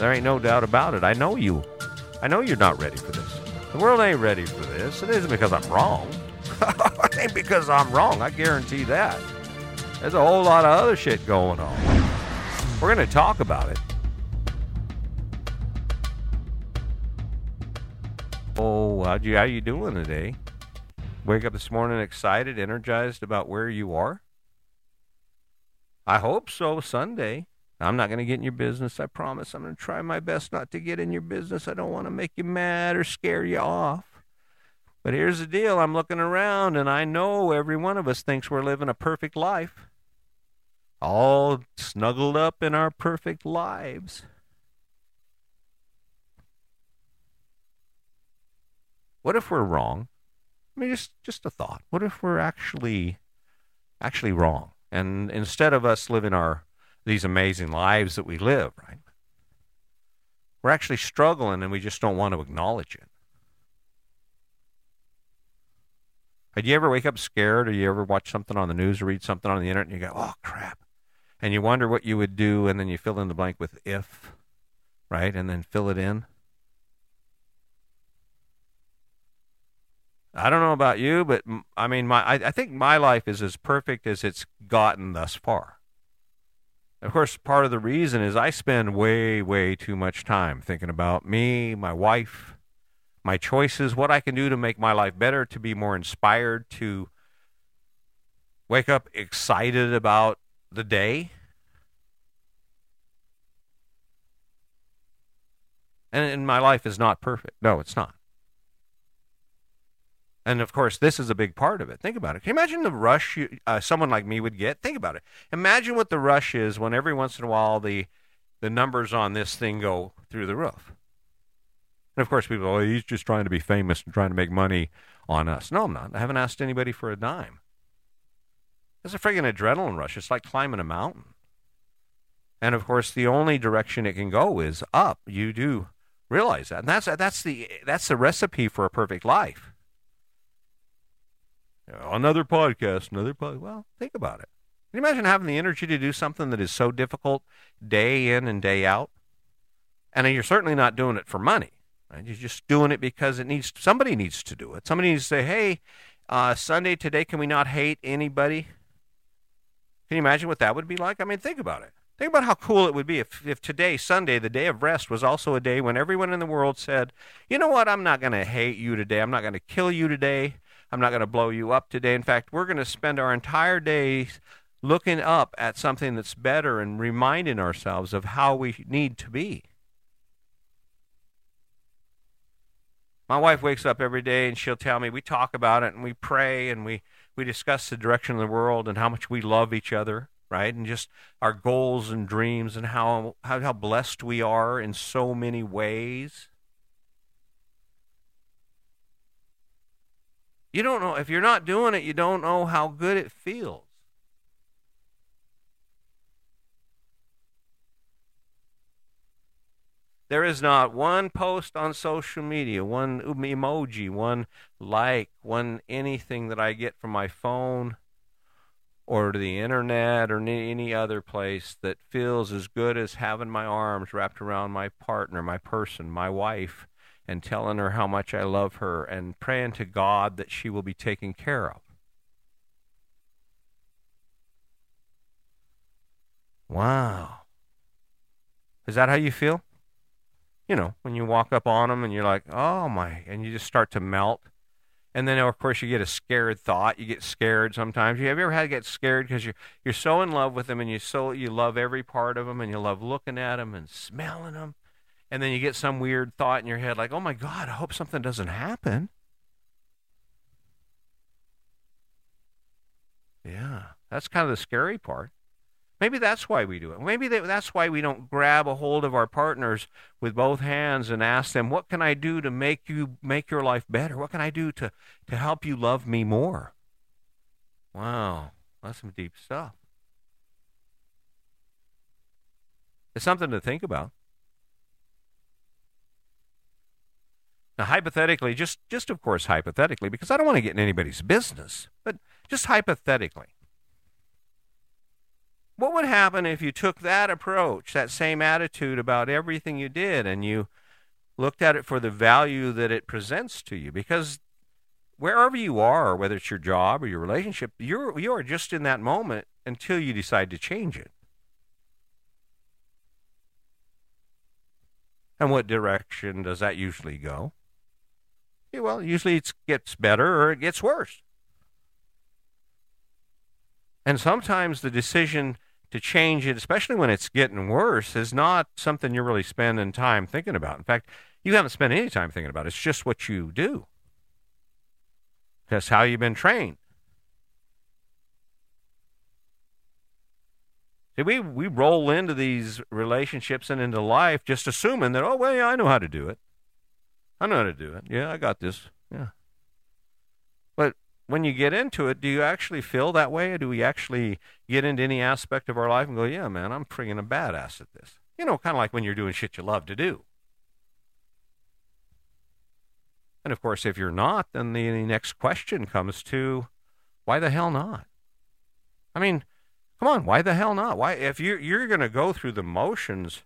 There ain't no doubt about it. I know you. I know you're not ready for this. The world ain't ready for this. It isn't because I'm wrong. it ain't because I'm wrong. I guarantee that. There's a whole lot of other shit going on. We're going to talk about it. Oh, how you how you doing today? Wake up this morning excited, energized about where you are? I hope so. Sunday. I'm not going to get in your business. I promise. I'm going to try my best not to get in your business. I don't want to make you mad or scare you off. But here's the deal I'm looking around, and I know every one of us thinks we're living a perfect life. All snuggled up in our perfect lives. What if we're wrong? I mean, just just a thought. What if we're actually actually wrong? And instead of us living our these amazing lives that we live, right? We're actually struggling and we just don't want to acknowledge it. Did you ever wake up scared or you ever watch something on the news or read something on the internet and you go, oh crap. And you wonder what you would do and then you fill in the blank with if, right? And then fill it in. I don't know about you, but I mean, my I, I think my life is as perfect as it's gotten thus far. Of course, part of the reason is I spend way, way too much time thinking about me, my wife, my choices, what I can do to make my life better, to be more inspired, to wake up excited about the day. And, and my life is not perfect. No, it's not. And of course, this is a big part of it. Think about it. Can you imagine the rush you, uh, someone like me would get? Think about it. Imagine what the rush is when every once in a while the the numbers on this thing go through the roof. And of course, people, oh, he's just trying to be famous and trying to make money on us. No, I'm not. I haven't asked anybody for a dime. It's a friggin' adrenaline rush. It's like climbing a mountain. And of course, the only direction it can go is up. You do realize that, and that's that's the that's the recipe for a perfect life another podcast, another podcast. Well, think about it. Can you imagine having the energy to do something that is so difficult day in and day out? And you're certainly not doing it for money. Right? You're just doing it because it needs somebody needs to do it. Somebody needs to say, "Hey, uh, Sunday today, can we not hate anybody?" Can you imagine what that would be like? I mean, think about it. Think about how cool it would be if, if today, Sunday, the day of rest, was also a day when everyone in the world said, you know what, I'm not going to hate you today. I'm not going to kill you today. I'm not going to blow you up today. In fact, we're going to spend our entire day looking up at something that's better and reminding ourselves of how we need to be. My wife wakes up every day and she'll tell me, we talk about it and we pray and we, we discuss the direction of the world and how much we love each other, right? And just our goals and dreams and how, how, how blessed we are in so many ways. You don't know, if you're not doing it, you don't know how good it feels. There is not one post on social media, one emoji, one like, one anything that I get from my phone or the internet or any other place that feels as good as having my arms wrapped around my partner, my person, my wife, and telling her how much I love her and praying to God that she will be taken care of. Wow. Is that how you feel? You know, when you walk up on them and you're like, oh my, and you just start to melt. And then, of course, you get a scared thought. You get scared sometimes. You have you ever had to get scared because you're you're so in love with them and you so you love every part of them and you love looking at them and smelling them and then you get some weird thought in your head like, oh my God, I hope something doesn't happen. Yeah, that's kind of the scary part. Maybe that's why we do it. Maybe that's why we don't grab a hold of our partners with both hands and ask them, "What can I do to make you make your life better? What can I do to to help you love me more?" Wow, that's some deep stuff. It's something to think about. Now, hypothetically, just, just of course hypothetically, because I don't want to get in anybody's business, but just hypothetically, What would happen if you took that approach, that same attitude about everything you did, and you looked at it for the value that it presents to you? Because wherever you are, whether it's your job or your relationship, you're you are just in that moment until you decide to change it. And what direction does that usually go? Yeah, well, usually it gets better or it gets worse. And sometimes the decision to change it, especially when it's getting worse, is not something you're really spending time thinking about. In fact, you haven't spent any time thinking about it. It's just what you do. That's how you've been trained. See, we, we roll into these relationships and into life just assuming that, oh, well, yeah, I know how to do it. I know how to do it. Yeah, I got this. Yeah. But when you get into it, do you actually feel that way? Or do we actually get into any aspect of our life and go, yeah, man, I'm friggin' a badass at this? You know, kind of like when you're doing shit you love to do. And of course, if you're not, then the, next question comes to why the hell not? I mean, come on, why the hell not? Why if you're you're going to go through the motions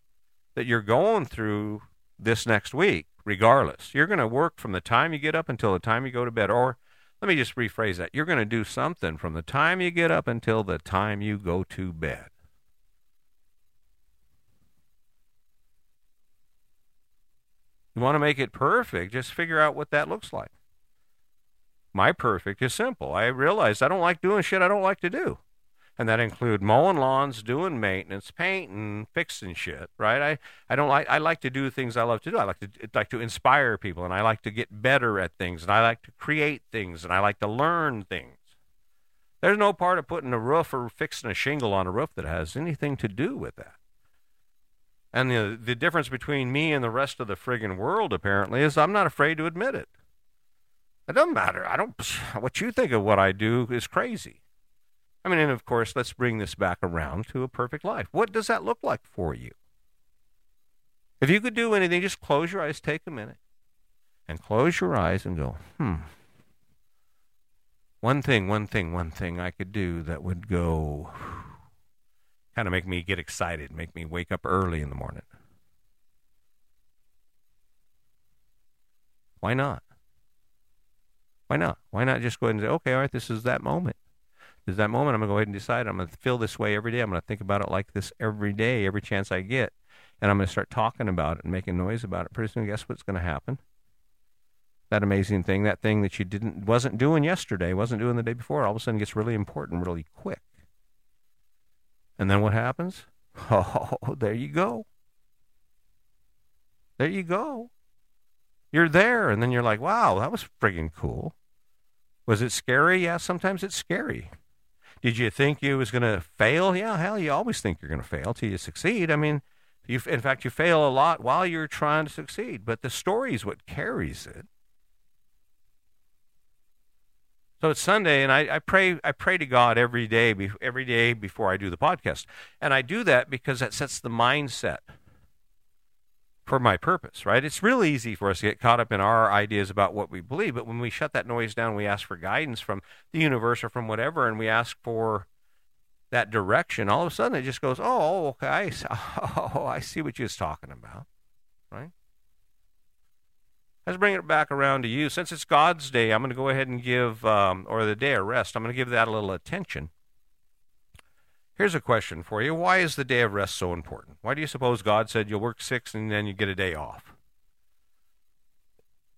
that you're going through this next week, regardless, you're going to work from the time you get up until the time you go to bed, or let me just rephrase that: you're going to do something from the time you get up until the time you go to bed. You want to make it perfect, just figure out what that looks like. My perfect is simple. I realize I don't like doing shit I don't like to do. And that include mowing lawns, doing maintenance, painting, fixing shit, right? I, I don't like I like to do things I love to do. I like to like to inspire people and I like to get better at things and I like to create things and I like to learn things. There's no part of putting a roof or fixing a shingle on a roof that has anything to do with that. And the, the difference between me and the rest of the friggin' world, apparently, is I'm not afraid to admit it. It doesn't matter. I don't. What you think of what I do is crazy. I mean, and of course, let's bring this back around to a perfect life. What does that look like for you? If you could do anything, just close your eyes, take a minute, and close your eyes and go, hmm. One thing, one thing, one thing I could do that would go kind of make me get excited, make me wake up early in the morning. Why not? Why not? Why not just go ahead and say, okay, all right, this is that moment. This is that moment. I'm going to go ahead and decide I'm going to feel this way every day. I'm going to think about it like this every day, every chance I get. And I'm going to start talking about it and making noise about it. Pretty soon, guess what's going to happen? That amazing thing, that thing that you didn't, wasn't doing yesterday, wasn't doing the day before, all of a sudden gets really important really quick. And then what happens? Oh, there you go. There you go. You're there, and then you're like, wow, that was friggin' cool. Was it scary? Yeah, sometimes it's scary. Did you think you was going to fail? Yeah, hell, you always think you're going to fail till you succeed. I mean, you, in fact, you fail a lot while you're trying to succeed, but the story is what carries it. So it's Sunday, and I, I, pray. I pray to God every day, every day before I do the podcast, and I do that because that sets the mindset for my purpose. Right? It's real easy for us to get caught up in our ideas about what we believe, but when we shut that noise down, we ask for guidance from the universe or from whatever, and we ask for that direction. All of a sudden, it just goes, "Oh, okay, I, oh, I see what you're talking about." Right? Let's bring it back around to you. Since it's God's day, I'm going to go ahead and give, um, or the day of rest, I'm going to give that a little attention. Here's a question for you Why is the day of rest so important? Why do you suppose God said you'll work six and then you get a day off?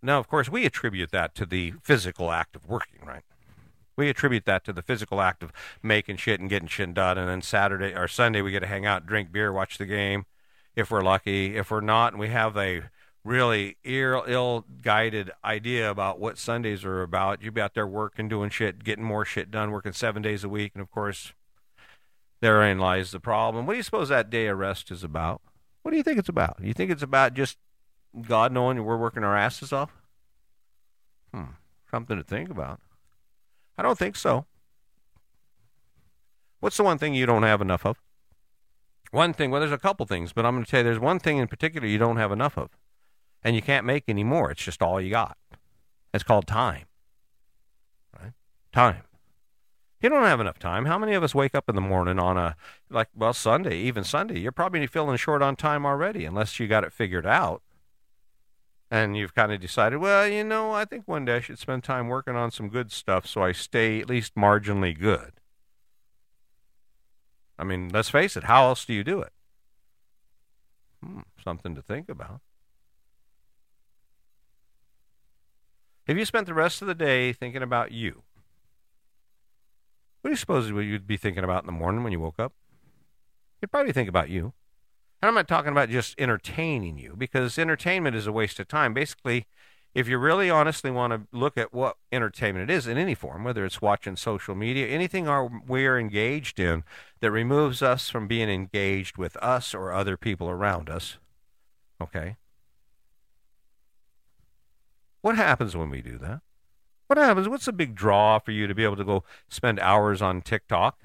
Now, of course, we attribute that to the physical act of working, right? We attribute that to the physical act of making shit and getting shit done, and then Saturday or Sunday we get to hang out, drink beer, watch the game, if we're lucky. If we're not, and we have a really ill guided idea about what Sundays are about. You'd be out there working, doing shit, getting more shit done, working seven days a week, and of course, therein lies the problem. What do you suppose that day of rest is about? What do you think it's about? You think it's about just God knowing we're working our asses off? Hmm, something to think about. I don't think so. What's the one thing you don't have enough of? One thing, well, there's a couple things, but I'm going to tell you there's one thing in particular you don't have enough of and you can't make any more. It's just all you got. It's called time. Right? Time. You don't have enough time. How many of us wake up in the morning on a, like, well, Sunday, even Sunday? You're probably feeling short on time already, unless you got it figured out. And you've kind of decided, well, you know, I think one day I should spend time working on some good stuff so I stay at least marginally good. I mean, let's face it, how else do you do it? Hmm, something to think about. Have you spent the rest of the day thinking about you, what do you suppose you'd be thinking about in the morning when you woke up? You'd probably think about you. And I'm not talking about just entertaining you, because entertainment is a waste of time. Basically, if you really honestly want to look at what entertainment it is in any form, whether it's watching social media, anything our, we're engaged in that removes us from being engaged with us or other people around us, okay? What happens when we do that? What happens? What's the big draw for you to be able to go spend hours on TikTok?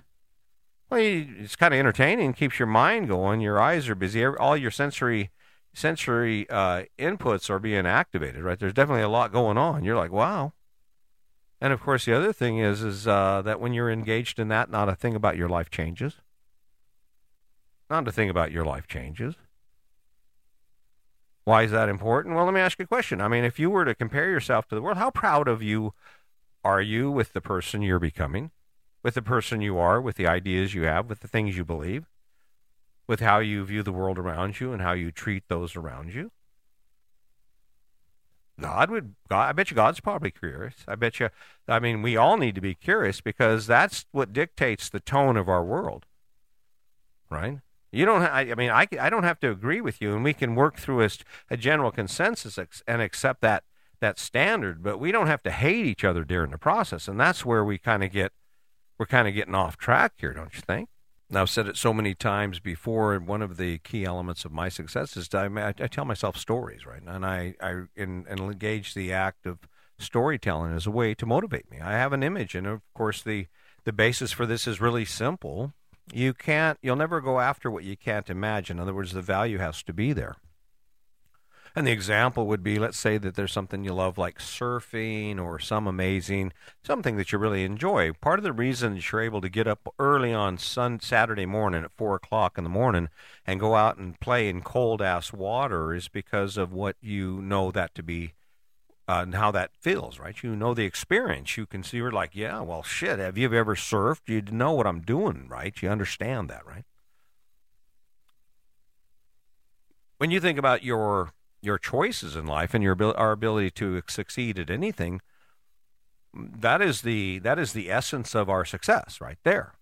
Well, it's kind of entertaining, keeps your mind going. Your eyes are busy. All your sensory sensory uh, inputs are being activated, right? There's definitely a lot going on. You're like, wow. And of course, the other thing is, is uh, that when you're engaged in that, not a thing about your life changes. Not a thing about your life changes. Why is that important? Well, let me ask you a question. I mean, if you were to compare yourself to the world, how proud of you are you with the person you're becoming, with the person you are, with the ideas you have, with the things you believe? with how you view the world around you and how you treat those around you? God would, God, I bet you God's probably curious. I bet you, I mean, we all need to be curious because that's what dictates the tone of our world, right? You don't, I, I mean, I, I don't have to agree with you, and we can work through a, a general consensus and accept that that standard, but we don't have to hate each other during the process, and that's where we kind of get, we're kind of getting off track here, don't you think? I've said it so many times before, and one of the key elements of my success is I, I, I tell myself stories, right? And I, I in, and engage the act of storytelling as a way to motivate me. I have an image, and of course, the, the basis for this is really simple. You can't, you'll never go after what you can't imagine. In other words, the value has to be there. And the example would be let's say that there's something you love like surfing or some amazing something that you really enjoy. Part of the reason that you're able to get up early on sun Saturday morning at four o'clock in the morning and go out and play in cold ass water is because of what you know that to be uh, and how that feels, right? You know the experience. You can see you're like, yeah, well, shit. Have you ever surfed? You know what I'm doing, right? You understand that, right? When you think about your your choices in life and your our ability to succeed at anything that is the that is the essence of our success right there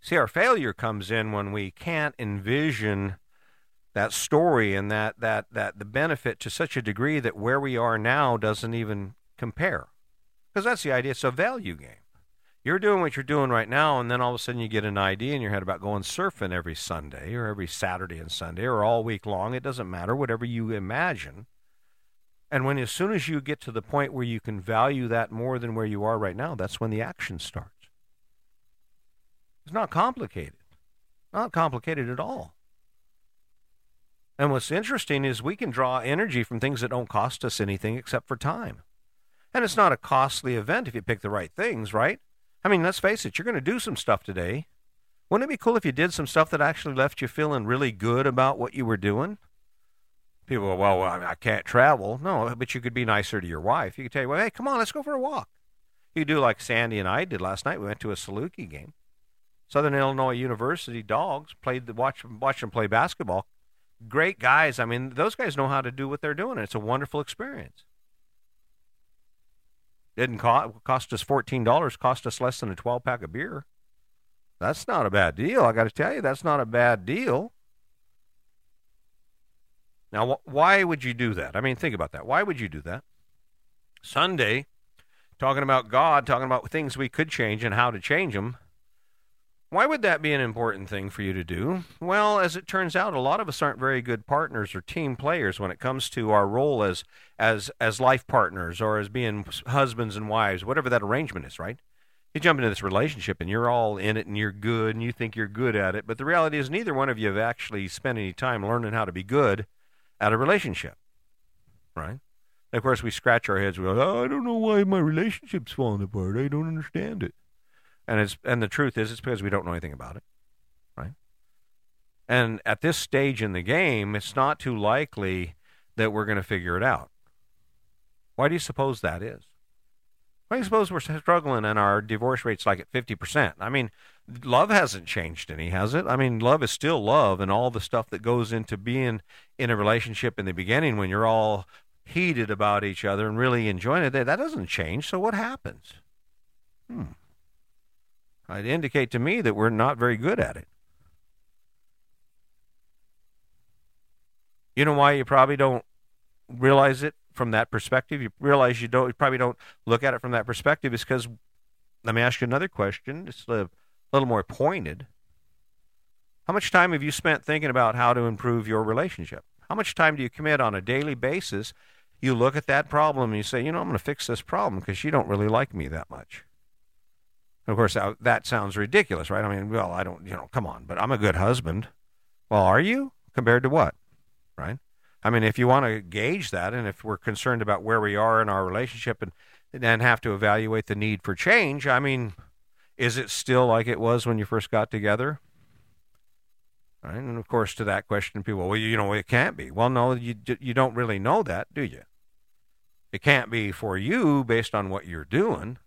see our failure comes in when we can't envision that story and that that that the benefit to such a degree that where we are now doesn't even compare because that's the idea it's a value game you're doing what you're doing right now, and then all of a sudden you get an idea in your head about going surfing every Sunday or every Saturday and Sunday or all week long. It doesn't matter, whatever you imagine. And when as soon as you get to the point where you can value that more than where you are right now, that's when the action starts. It's not complicated. Not complicated at all. And what's interesting is we can draw energy from things that don't cost us anything except for time. And it's not a costly event if you pick the right things, right? I mean, let's face it, you're going to do some stuff today. Wouldn't it be cool if you did some stuff that actually left you feeling really good about what you were doing? People go, well, I can't travel. No, but you could be nicer to your wife. You could tell you, well, hey, come on, let's go for a walk. You do like Sandy and I did last night. We went to a Saluki game. Southern Illinois University dogs played the watch watch them play basketball. Great guys. I mean, those guys know how to do what they're doing. and It's a wonderful experience. Didn't cost, cost us $14, cost us less than a 12 pack of beer. That's not a bad deal. I got to tell you, that's not a bad deal. Now, wh- why would you do that? I mean, think about that. Why would you do that? Sunday, talking about God, talking about things we could change and how to change them. Why would that be an important thing for you to do? Well, as it turns out, a lot of us aren't very good partners or team players when it comes to our role as as as life partners or as being husbands and wives, whatever that arrangement is, right? You jump into this relationship and you're all in it and you're good and you think you're good at it, but the reality is neither one of you have actually spent any time learning how to be good at a relationship. Right? And of course, we scratch our heads. We go, "Oh, I don't know why my relationship's falling apart. I don't understand it." And it's and the truth is, it's because we don't know anything about it, right? And at this stage in the game, it's not too likely that we're going to figure it out. Why do you suppose that is? Why do you suppose we're struggling and our divorce rate's like at 50%? I mean, love hasn't changed any, has it? I mean, love is still love and all the stuff that goes into being in a relationship in the beginning when you're all heated about each other and really enjoying it, that doesn't change. So what happens? Hmm. I'd indicate to me that we're not very good at it. You know why you probably don't realize it from that perspective? You realize you don't you probably don't look at it from that perspective is because let me ask you another question. It's a little more pointed. How much time have you spent thinking about how to improve your relationship? How much time do you commit on a daily basis? You look at that problem and you say, you know, I'm going to fix this problem because you don't really like me that much. Of course, uh, that sounds ridiculous, right? I mean, well, I don't, you know, come on, but I'm a good husband. Well, are you? Compared to what? Right? I mean, if you want to gauge that, and if we're concerned about where we are in our relationship and then have to evaluate the need for change, I mean, is it still like it was when you first got together? Right? And of course, to that question, people, well, you know, it can't be. Well, no, you you don't really know that, do you? It can't be for you based on what you're doing,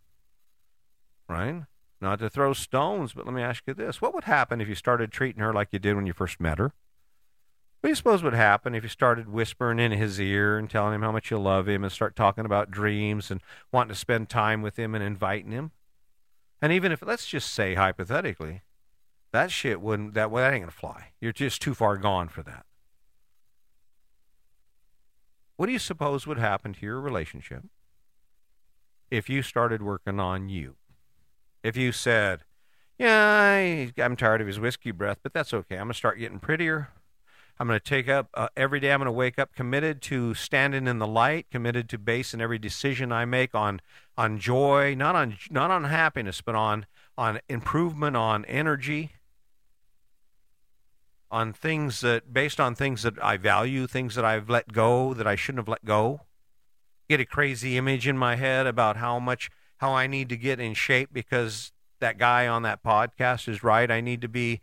right? Not to throw stones, but let me ask you this: What would happen if you started treating her like you did when you first met her? What do you suppose would happen if you started whispering in his ear and telling him how much you love him and start talking about dreams and wanting to spend time with him and inviting him? And even if, let's just say hypothetically, that shit wouldn't, that, well, that ain't going to fly. You're just too far gone for that. What do you suppose would happen to your relationship if you started working on you? If you said, yeah, I'm tired of his whiskey breath, but that's okay. I'm going to start getting prettier. I'm going to take up uh, every day. I'm going to wake up committed to standing in the light, committed to basing every decision I make on on joy, not on not on happiness, but on on improvement, on energy, on things that based on things that I value, things that I've let go that I shouldn't have let go. Get a crazy image in my head about how much how I need to get in shape because that guy on that podcast is right. I need to be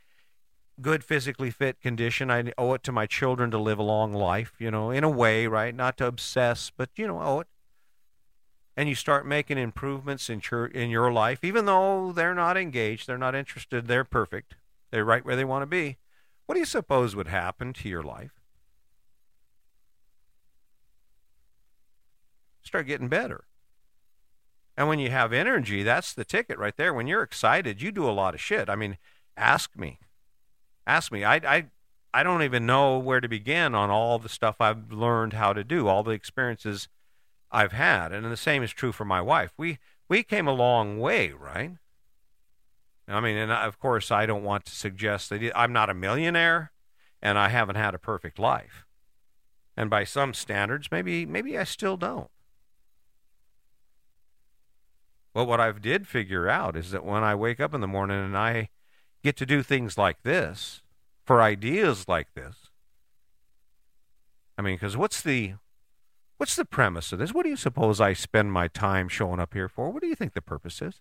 good physically fit condition. I owe it to my children to live a long life, you know, in a way, right? Not to obsess, but you know, owe it. And you start making improvements in your in your life, even though they're not engaged, they're not interested, they're perfect, they're right where they want to be. What do you suppose would happen to your life? Start getting better. And when you have energy, that's the ticket right there. When you're excited, you do a lot of shit. I mean, ask me. Ask me. I, I, I don't even know where to begin on all the stuff I've learned how to do, all the experiences I've had. And the same is true for my wife. We, we came a long way, right? I mean, and of course, I don't want to suggest that I'm not a millionaire and I haven't had a perfect life. And by some standards, maybe maybe I still don't. But what I did figure out is that when I wake up in the morning and I get to do things like this, for ideas like this, I mean, because what's the what's the premise of this? What do you suppose I spend my time showing up here for? What do you think the purpose is?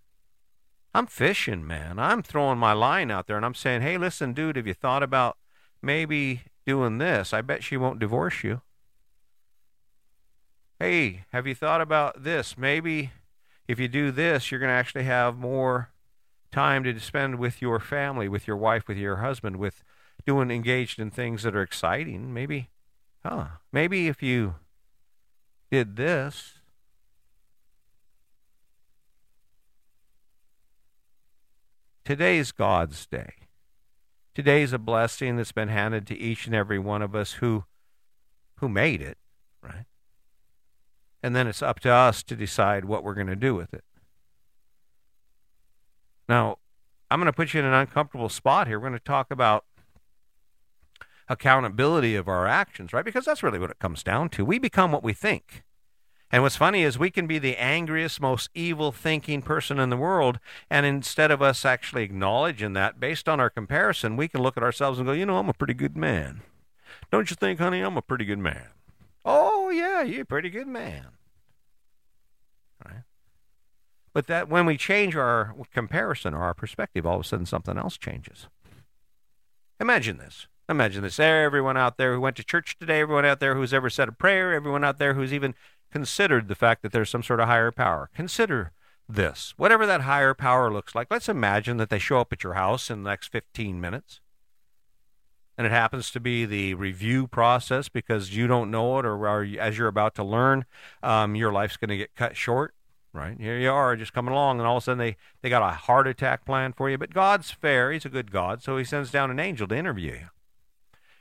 I'm fishing, man. I'm throwing my line out there and I'm saying, hey, listen, dude, have you thought about maybe doing this? I bet she won't divorce you. Hey, have you thought about this? Maybe if you do this, you're going to actually have more time to spend with your family, with your wife, with your husband, with doing engaged in things that are exciting. Maybe, huh? Maybe if you did this, today's God's day. Today's a blessing that's been handed to each and every one of us who who made it, right? And then it's up to us to decide what we're going to do with it. Now, I'm going to put you in an uncomfortable spot here. We're going to talk about accountability of our actions, right? Because that's really what it comes down to. We become what we think. And what's funny is we can be the angriest, most evil thinking person in the world. And instead of us actually acknowledging that, based on our comparison, we can look at ourselves and go, you know, I'm a pretty good man. Don't you think, honey? I'm a pretty good man. Oh, yeah, you're a pretty good man. Right? But that when we change our comparison or our perspective, all of a sudden something else changes. Imagine this. Imagine this. Everyone out there who went to church today, everyone out there who's ever said a prayer, everyone out there who's even considered the fact that there's some sort of higher power. Consider this. Whatever that higher power looks like, let's imagine that they show up at your house in the next 15 minutes. And it happens to be the review process because you don't know it, or, as you're about to learn, um, your life's going to get cut short right? Here you are, just coming along, and all of a sudden they, they got a heart attack plan for you. But God's fair; He's a good God, so He sends down an angel to interview you.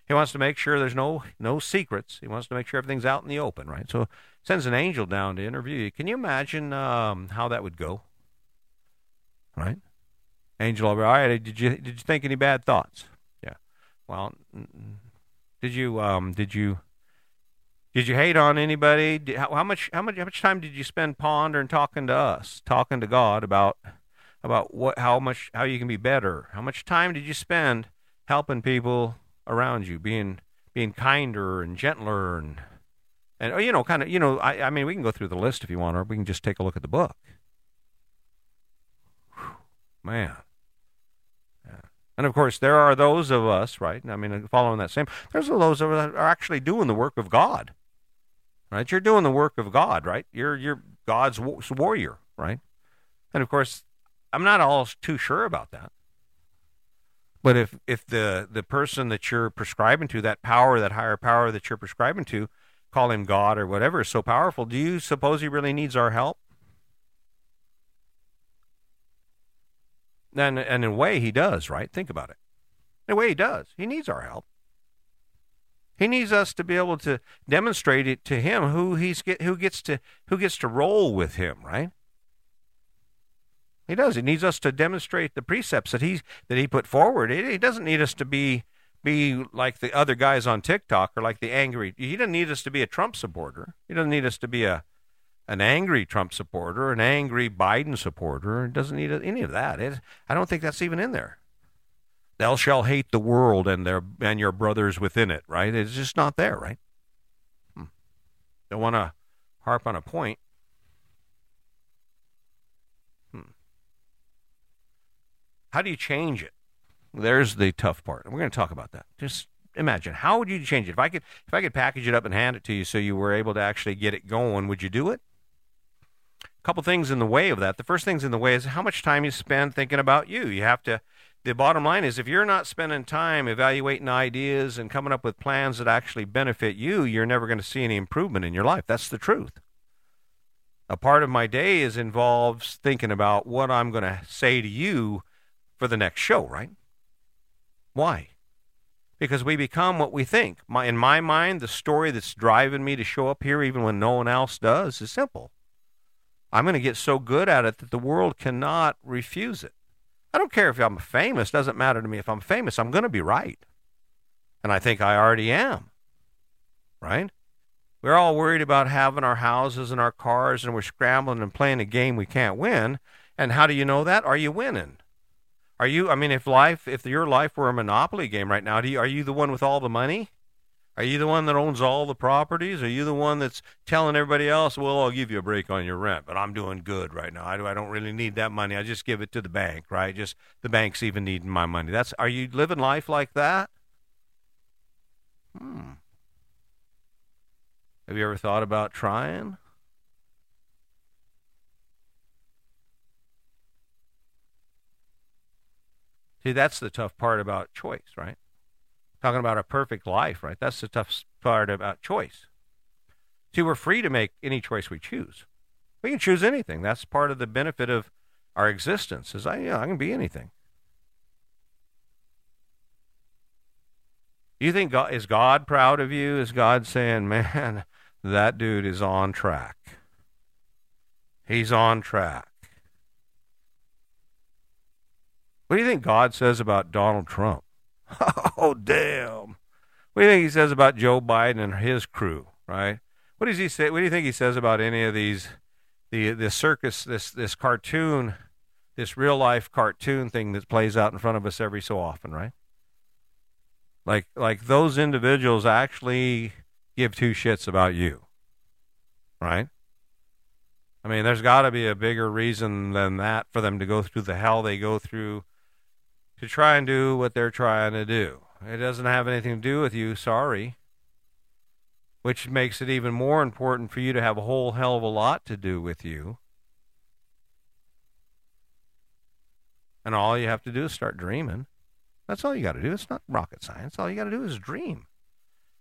He wants to make sure there's no no secrets. He wants to make sure everything's out in the open, right? So sends an angel down to interview you. Can you imagine um, how that would go? Right? Angel over. All right. Did you did you think any bad thoughts? Well, did you um, did you did you hate on anybody? Did, how, how, much how much how much time did you spend pondering talking to us, talking to God about about what how much how you can be better? How much time did you spend helping people around you, being being kinder and gentler and and oh, you know kind of you know I I mean we can go through the list if you want or we can just take a look at the book. Whew, man. And of course, there are those of us, right? I mean, following that same, there's those of us that are actually doing the work of God right? You're doing the work of God, right? You're you're God's warrior, right? And of course, I'm not all too sure about that. But if if the the person that you're prescribing to, that power, that higher power that you're prescribing to, call him God or whatever, is so powerful, do you suppose he really needs our help? And, and in a way, he does, right? Think about it. In a way, he does. He needs our help. He needs us to be able to demonstrate it to him who he's get, who gets to who gets to roll with him, right? He does. He needs us to demonstrate the precepts that he that he put forward. He, he doesn't need us to be be like the other guys on TikTok or like the angry. He doesn't need us to be a Trump supporter. He doesn't need us to be a an angry Trump supporter, an angry Biden supporter. Doesn't need any of that. It, I don't think that's even in there thou shalt hate the world and their and your brothers within it, right? It's just not there, right? Hmm. Don't want to harp on a point. Hmm. How do you change it? There's the tough part. We're going to talk about that. Just imagine how would you change it? If I could if I could package it up and hand it to you so you were able to actually get it going, would you do it? Couple things in the way of that. The first things in the way is how much time you spend thinking about you. You have to the bottom line is if you're not spending time evaluating ideas and coming up with plans that actually benefit you, you're never going to see any improvement in your life. That's the truth. A part of my day is involves thinking about what I'm going to say to you for the next show, right? Why? Because we become what we think. My, in my mind, the story that's driving me to show up here, even when no one else does, is simple. I'm going to get so good at it that the world cannot refuse it. I don't care if I'm famous, doesn't matter to me. If I'm famous, I'm going to be right. And I think I already am. Right? We're all worried about having our houses and our cars, and we're scrambling and playing a game we can't win. And how do you know that? Are you winning? Are you? I mean, if life, if your life were a monopoly game right now, do you, are you the one with all the money? Are you the one that owns all the properties? Are you the one that's telling everybody else, well, I'll give you a break on your rent, but I'm doing good right now. I, I don't really need that money. I just give it to the bank, right? Just the bank's even needing my money. That's are you living life like that? Hmm. Have you ever thought about trying? See, that's the tough part about choice, right? Talking about a perfect life, right? That's the tough part about choice. See, we're free to make any choice we choose. We can choose anything. That's part of the benefit of our existence. Is I, yeah, I can be anything. You think God is God proud of you? Is God saying, "Man, that dude is on track. He's on track." What do you think God says about Donald Trump? Oh, damn. What do you think he says about Joe Biden and his crew, right? What does he say? What do you think he says about any of these, the this circus, this this cartoon, this real life cartoon thing that plays out in front of us every so often, right? Like like those individuals actually give two shits about you. right? I mean, there's got to be a bigger reason than that for them to go through the hell they go through to try and do what they're trying to do. It doesn't have anything to do with you, sorry. Which makes it even more important for you to have a whole hell of a lot to do with you. And all you have to do is start dreaming. That's all you got to do. It's not rocket science. All you got to do is dream.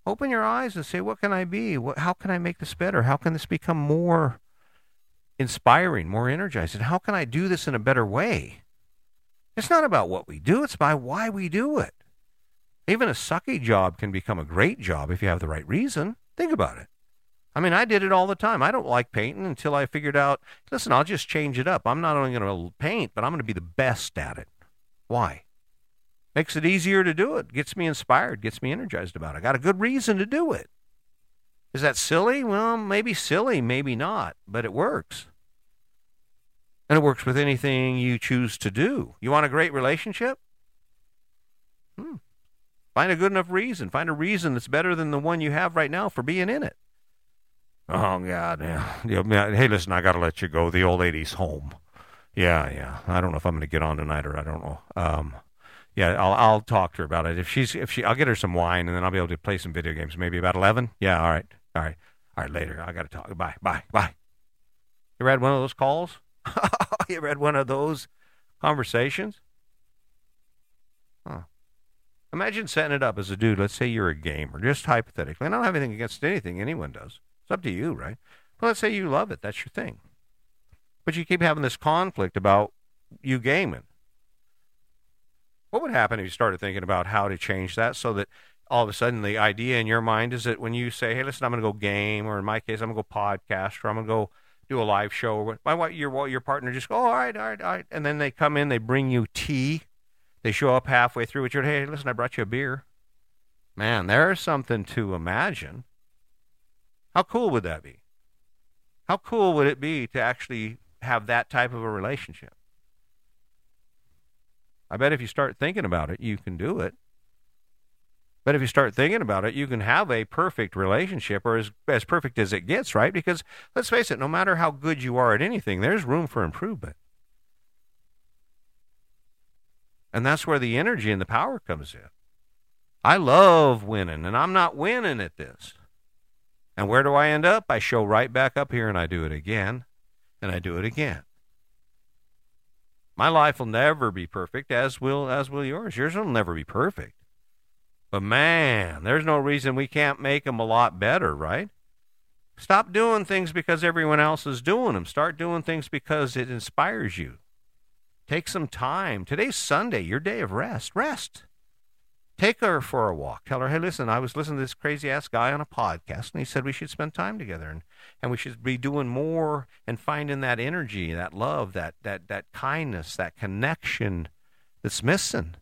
Open your eyes and say, What can I be? What, how can I make this better? How can this become more inspiring, more energizing? How can I do this in a better way? It's not about what we do, it's about why we do it. Even a sucky job can become a great job if you have the right reason. Think about it. I mean, I did it all the time. I don't like painting until I figured out, listen, I'll just change it up. I'm not only going to paint, but I'm going to be the best at it. Why? Makes it easier to do it, gets me inspired, gets me energized about it. I got a good reason to do it. Is that silly? Well, maybe silly, maybe not, but it works. And it works with anything you choose to do. You want a great relationship? Hmm. Find a good enough reason. Find a reason that's better than the one you have right now for being in it. Oh God, yeah. Hey, listen, I got to let you go. The old lady's home. Yeah, yeah. I don't know if I'm going to get on tonight or I don't know. Um, yeah, I'll I'll talk to her about it. If she's if she, I'll get her some wine and then I'll be able to play some video games. Maybe about eleven. Yeah, all right, all right, all right. Later, I got to talk. Bye, bye, bye. You ever had one of those calls? you had one of those conversations? Huh. Imagine setting it up as a dude. Let's say you're a gamer, just hypothetically. I don't have anything against anything anyone does. It's up to you, right? But let's say you love it. That's your thing. But you keep having this conflict about you gaming. What would happen if you started thinking about how to change that so that all of a sudden the idea in your mind is that when you say, "Hey, listen, I'm going to go game," or in my case, I'm going to go podcast, or I'm going to go do a live show, my wife, your your partner just go, oh, "All right, all right, all right," and then they come in, they bring you tea, they show up halfway through with your, "Hey, listen, I brought you a beer." Man, there's something to imagine. How cool would that be? How cool would it be to actually have that type of a relationship? I bet if you start thinking about it, you can do it. But if you start thinking about it, you can have a perfect relationship or as, as perfect as it gets, right? Because let's face it, no matter how good you are at anything, there's room for improvement. And that's where the energy and the power comes in. I love winning, and I'm not winning at this. And where do I end up? I show right back up here and I do it again, and I do it again. My life will never be perfect, as will as will yours. Yours will never be perfect. But man, there's no reason we can't make them a lot better, right? Stop doing things because everyone else is doing them. Start doing things because it inspires you. Take some time. Today's Sunday, your day of rest. Rest. Take her for a walk. Tell her, hey, listen, I was listening to this crazy ass guy on a podcast, and he said we should spend time together. And and we should be doing more and finding that energy, that love, that that that kindness, that connection that's missing.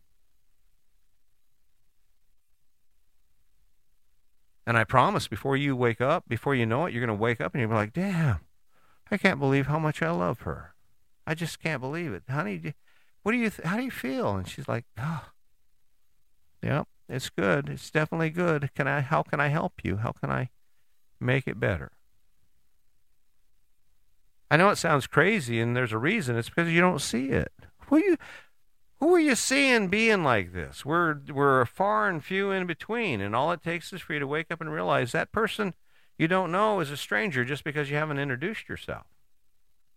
And I promise, before you wake up, before you know it, you're going to wake up and you're like, "Damn, I can't believe how much I love her. I just can't believe it, honey. What do you? Th- how do you feel?" And she's like, "Oh, yeah, it's good. It's definitely good. Can I? How can I help you? How can I make it better?" I know it sounds crazy, and there's a reason. It's because you don't see it. Who you, who are you seeing being like this? We're we're a far and few in between, and all it takes is for you to wake up and realize that person you don't know is a stranger just because you haven't introduced yourself.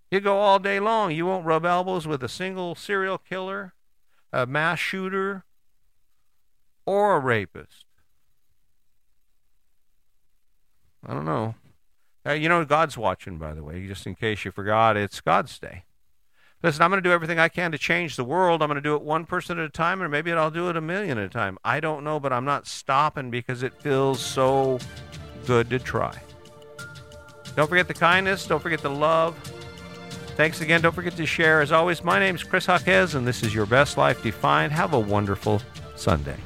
You go all day long. You won't rub elbows with a single serial killer, a mass shooter, or a rapist. I don't know. Uh, you know, God's watching, by the way, just in case you forgot, it's God's day. Listen, I'm going to do everything I can to change the world. I'm going to do it one person at a time, or maybe I'll do it a million at a time. I don't know, but I'm not stopping because it feels so good to try. Don't forget the kindness. Don't forget the love. Thanks again. Don't forget to share. As always, my name is Chris Jaquez, and this is Your Best Life Defined. Have a wonderful Sunday.